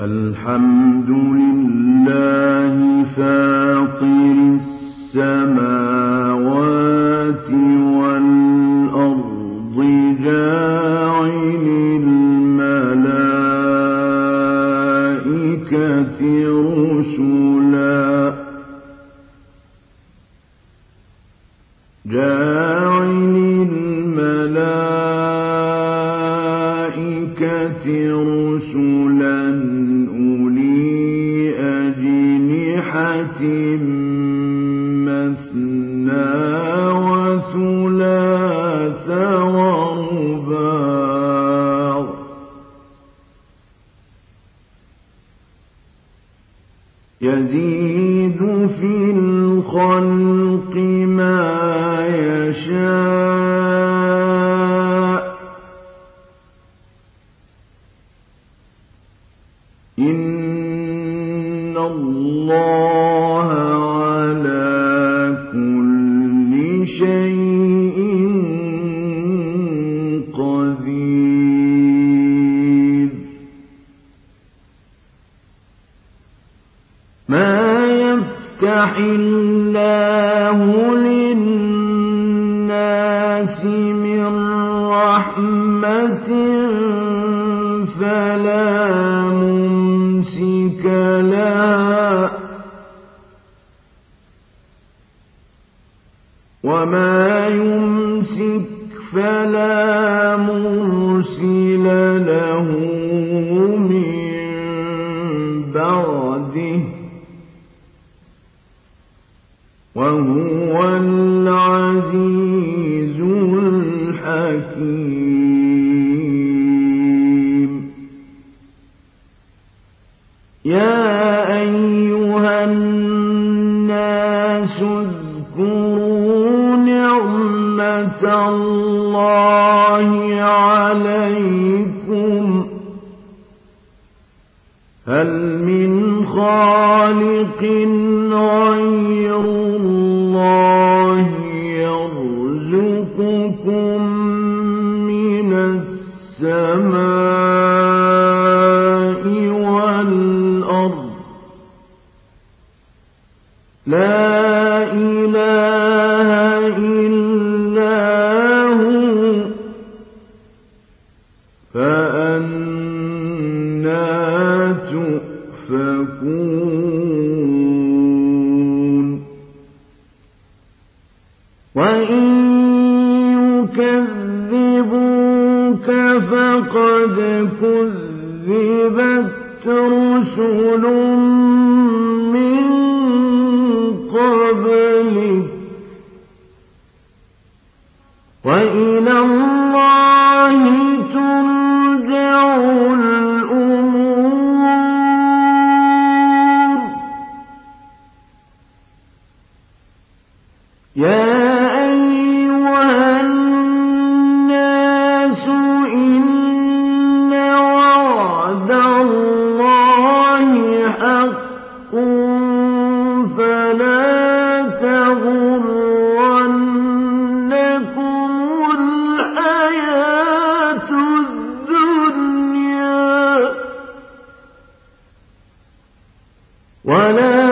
الحمد لله فاطر السماوات يفتح الله للناس من رحمة فلا ممسك لها. وما يمسك فلا الله عليكم. هل من خالق غير الله يرزقكم من السماء والأرض؟ لا ولا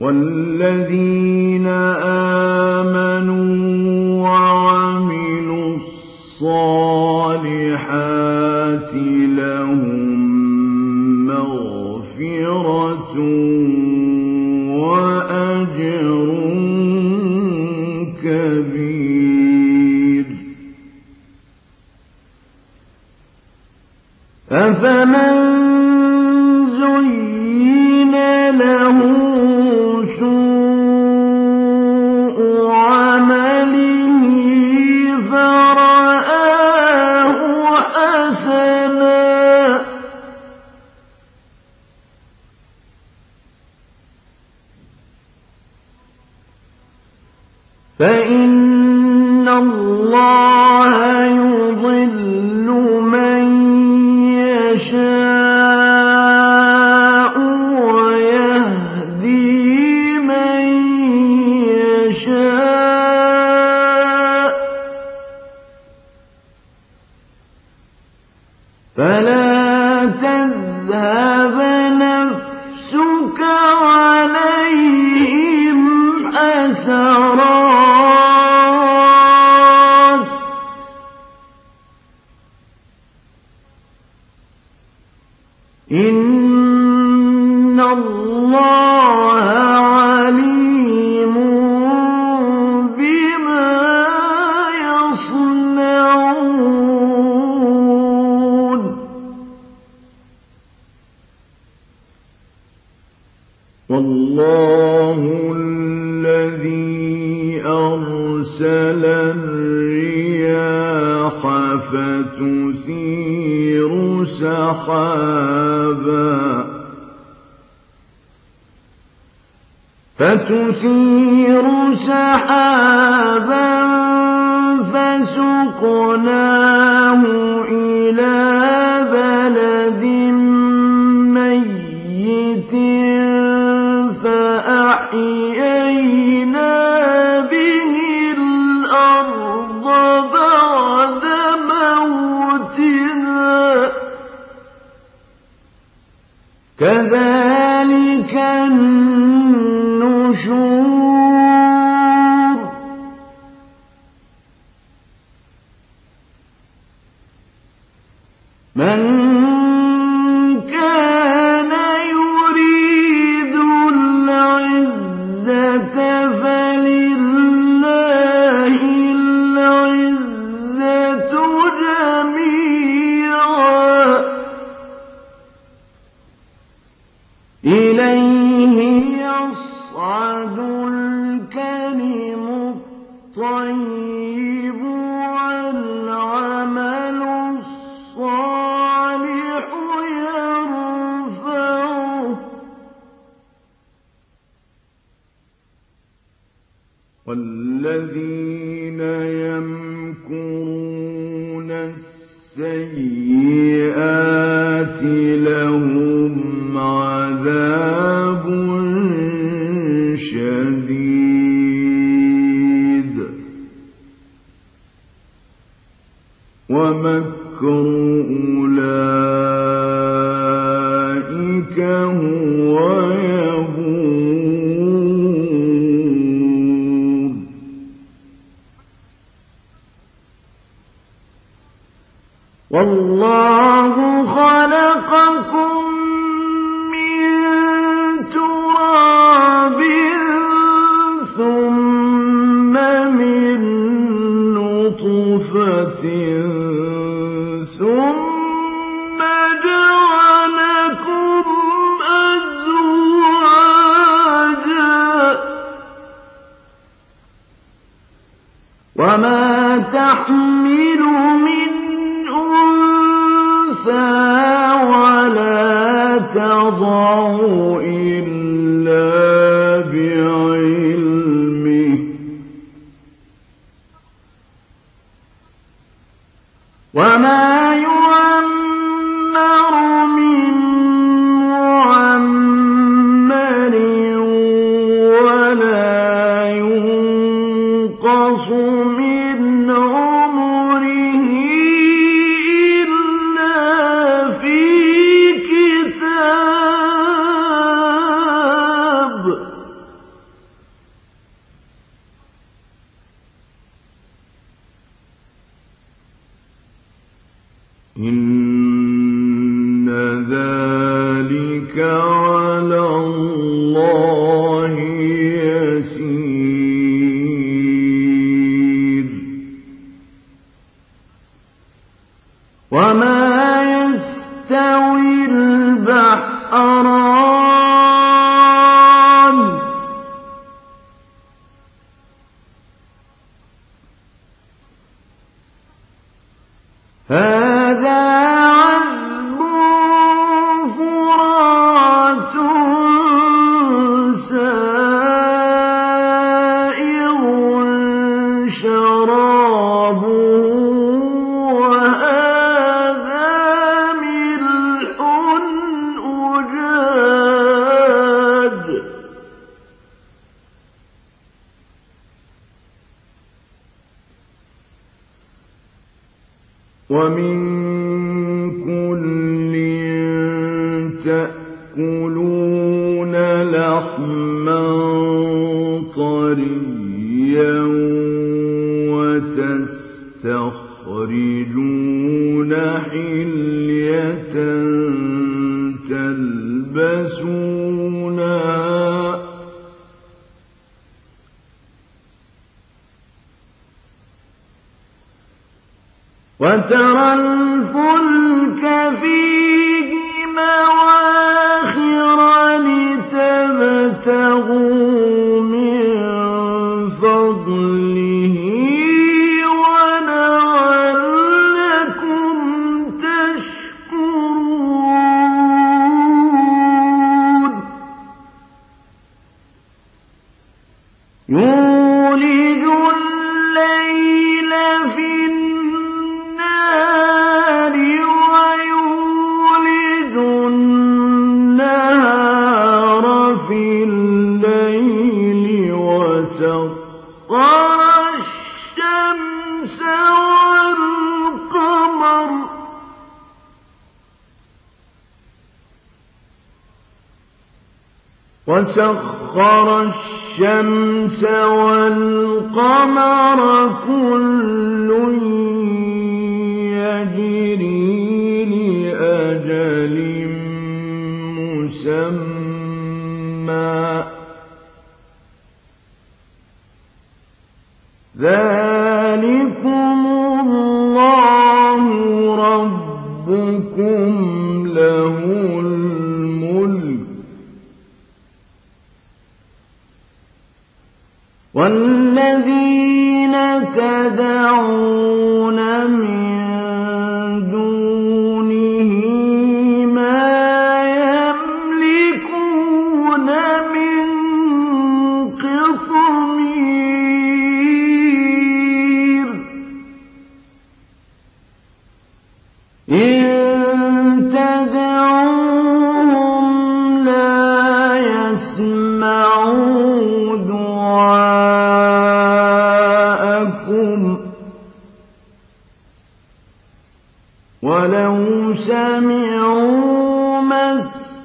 والذين آمنوا وعملوا الصالحات لهم مغفرة وأجر كبير. أفمن زين له ذهب تثير سحابا فسقناه إلى بلد ميت فأحيينا به الأرض بعد موتنا. كذلك النشور. من والله تأكلون لحما طريا وتستخدمون وسخر الشمس والقمر كل يجري لأجل مسمى. ذلكم والذين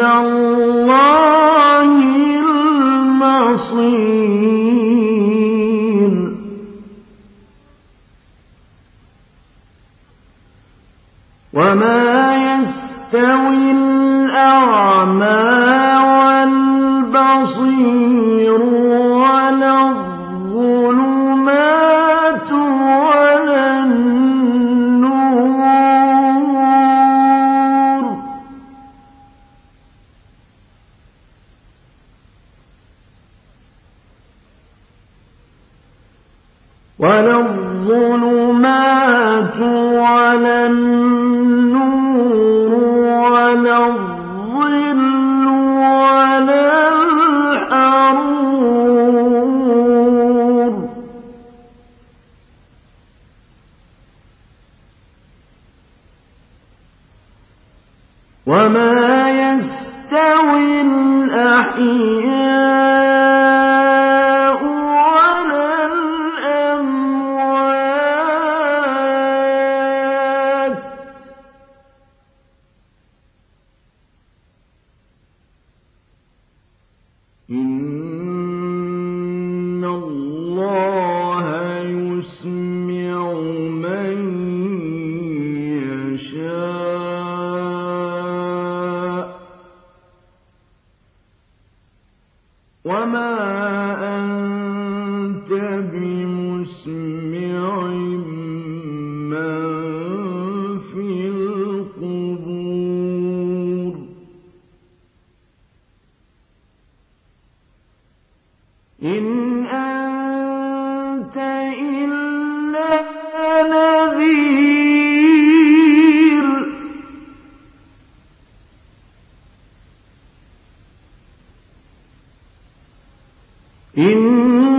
وإلى إنا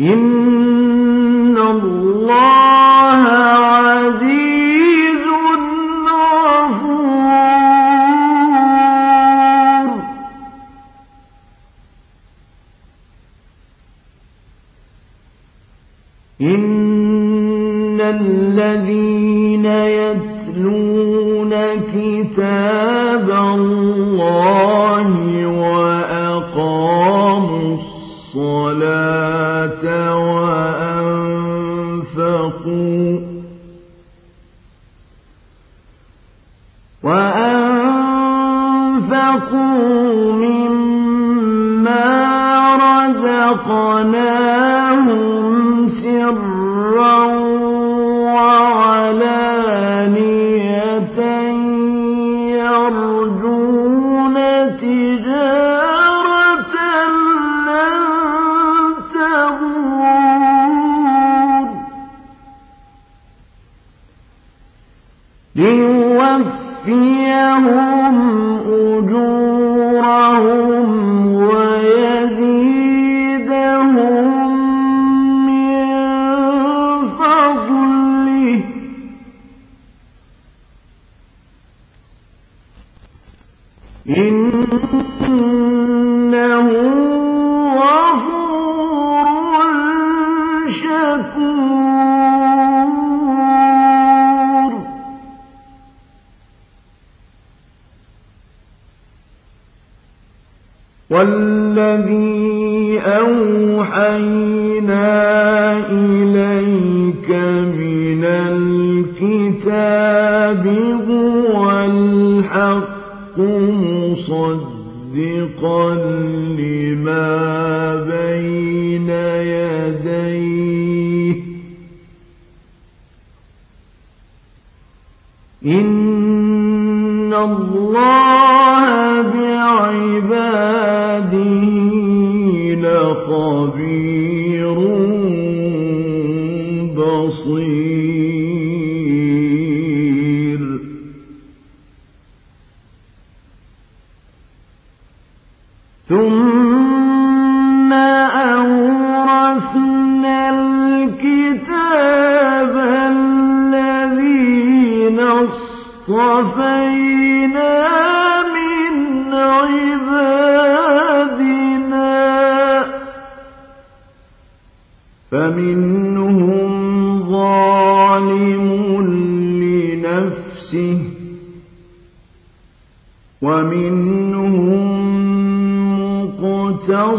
إن الله عزيز غفور. إن الذين يتلون كتاب رزقناهم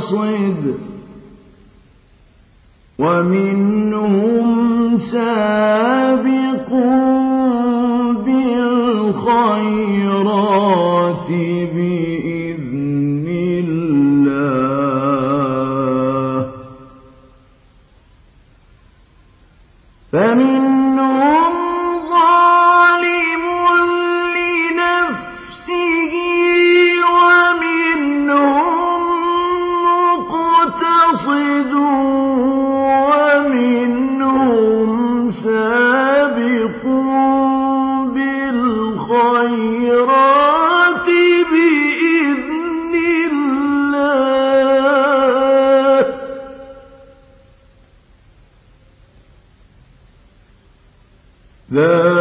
persuade لا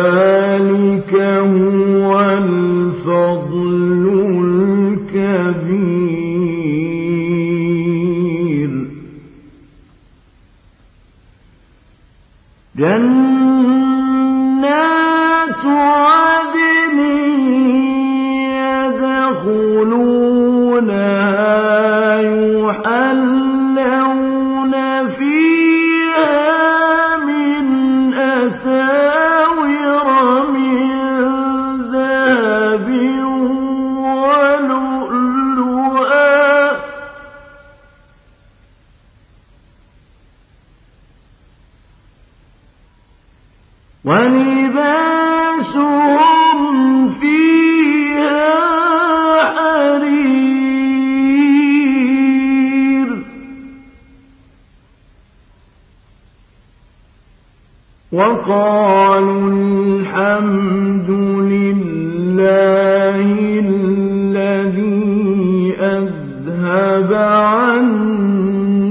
عنا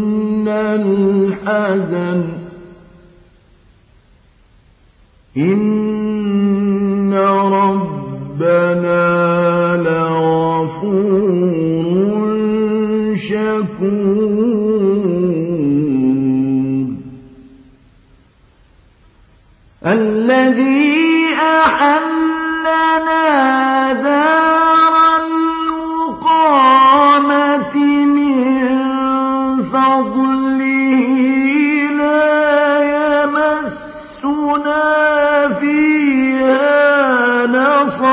الحزن إن ربنا لغفور شكور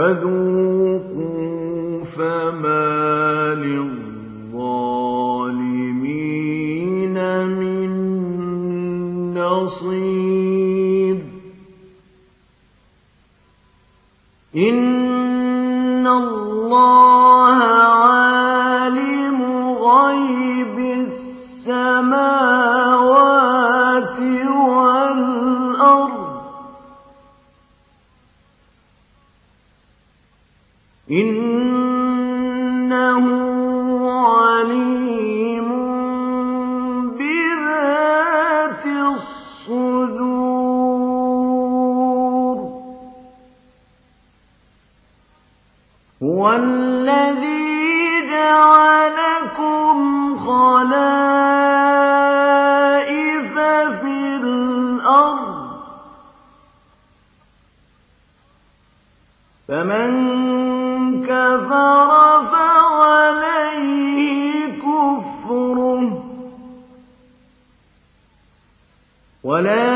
Vas-y. وَلَا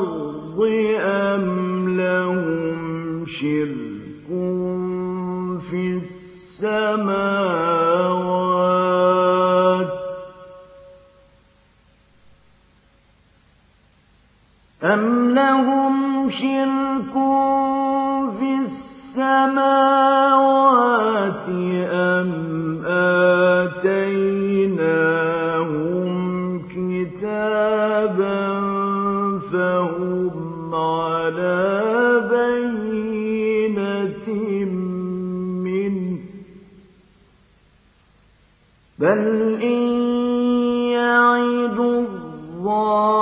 الْأَرْضِ أَمْ لَهُمْ شِرْكٌ فِي السَّمَاوَاتِ أَمْ فَهُمْ عَلَىٰ بَيِّنَتٍ مِّنْهُ ۚ بَلْ إِن يَعِدُ الظَّالِمُونَ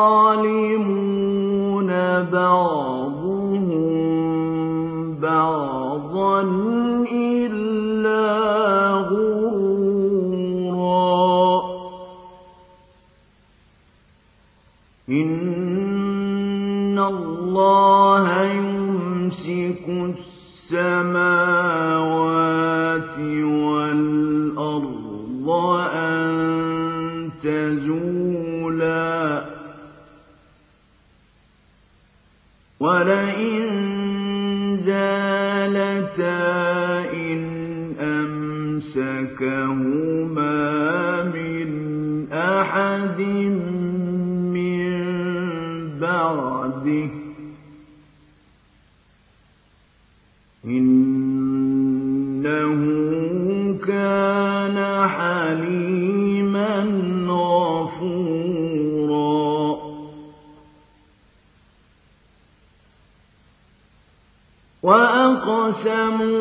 بَعْضُهُم السَّمَاوَاتِ وَالْأَرْضَ أَن تَزُولَا ۚ وَلَئِن زَالَتَا إِنْ أَمْسَكَهُمَا مِنْ أَحَدٍ مِّن بَعْدِهِ ۚ وَأَقْسَمُوا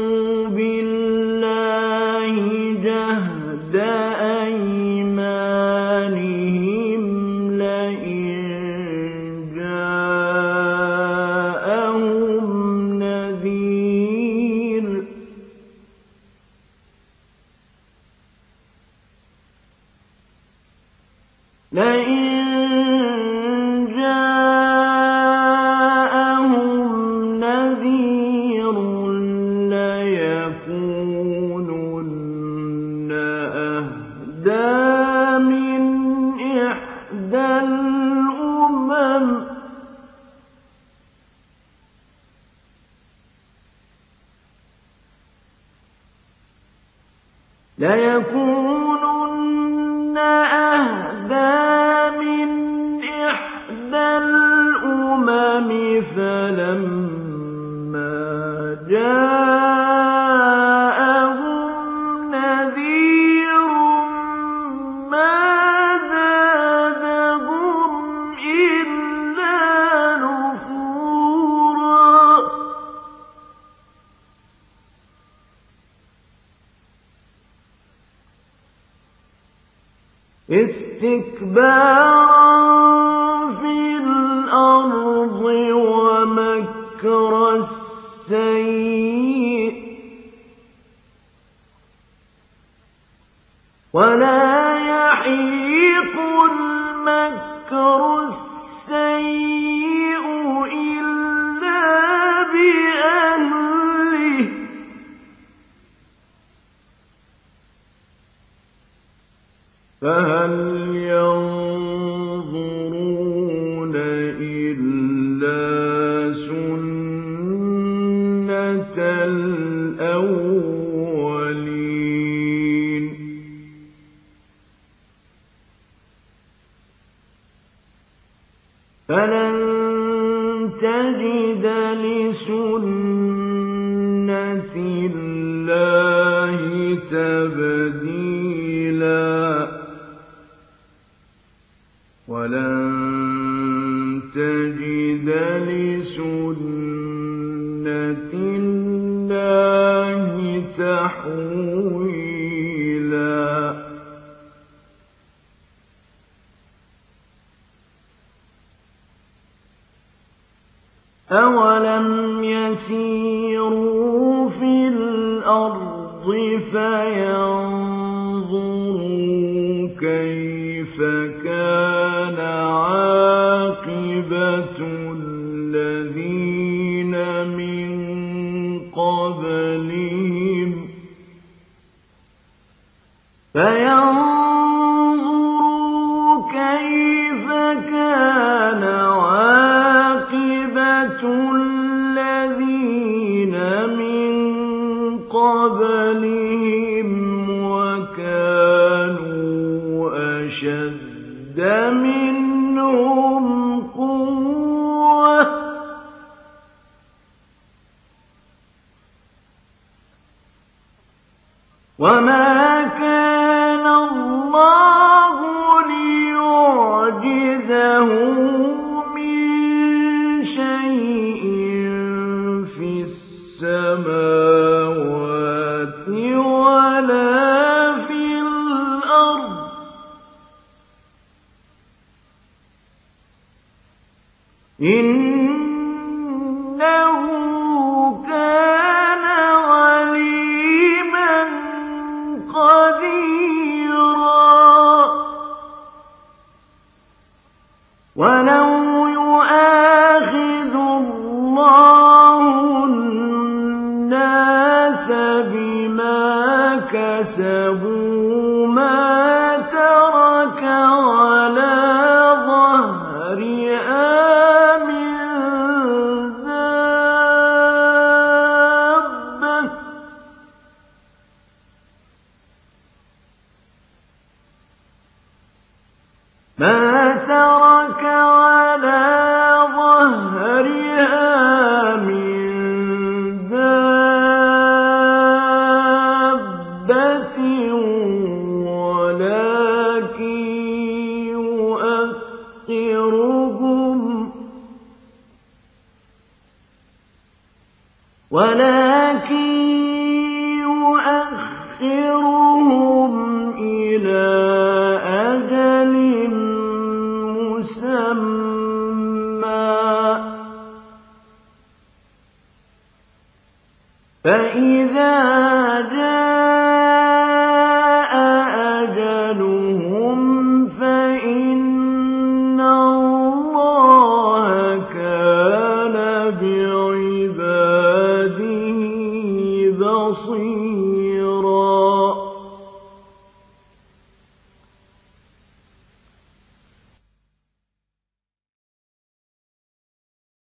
فَلَمَّا ولا فِي الْأَرْضِ وَمَكْرَ السَّيِّئِ عاقبة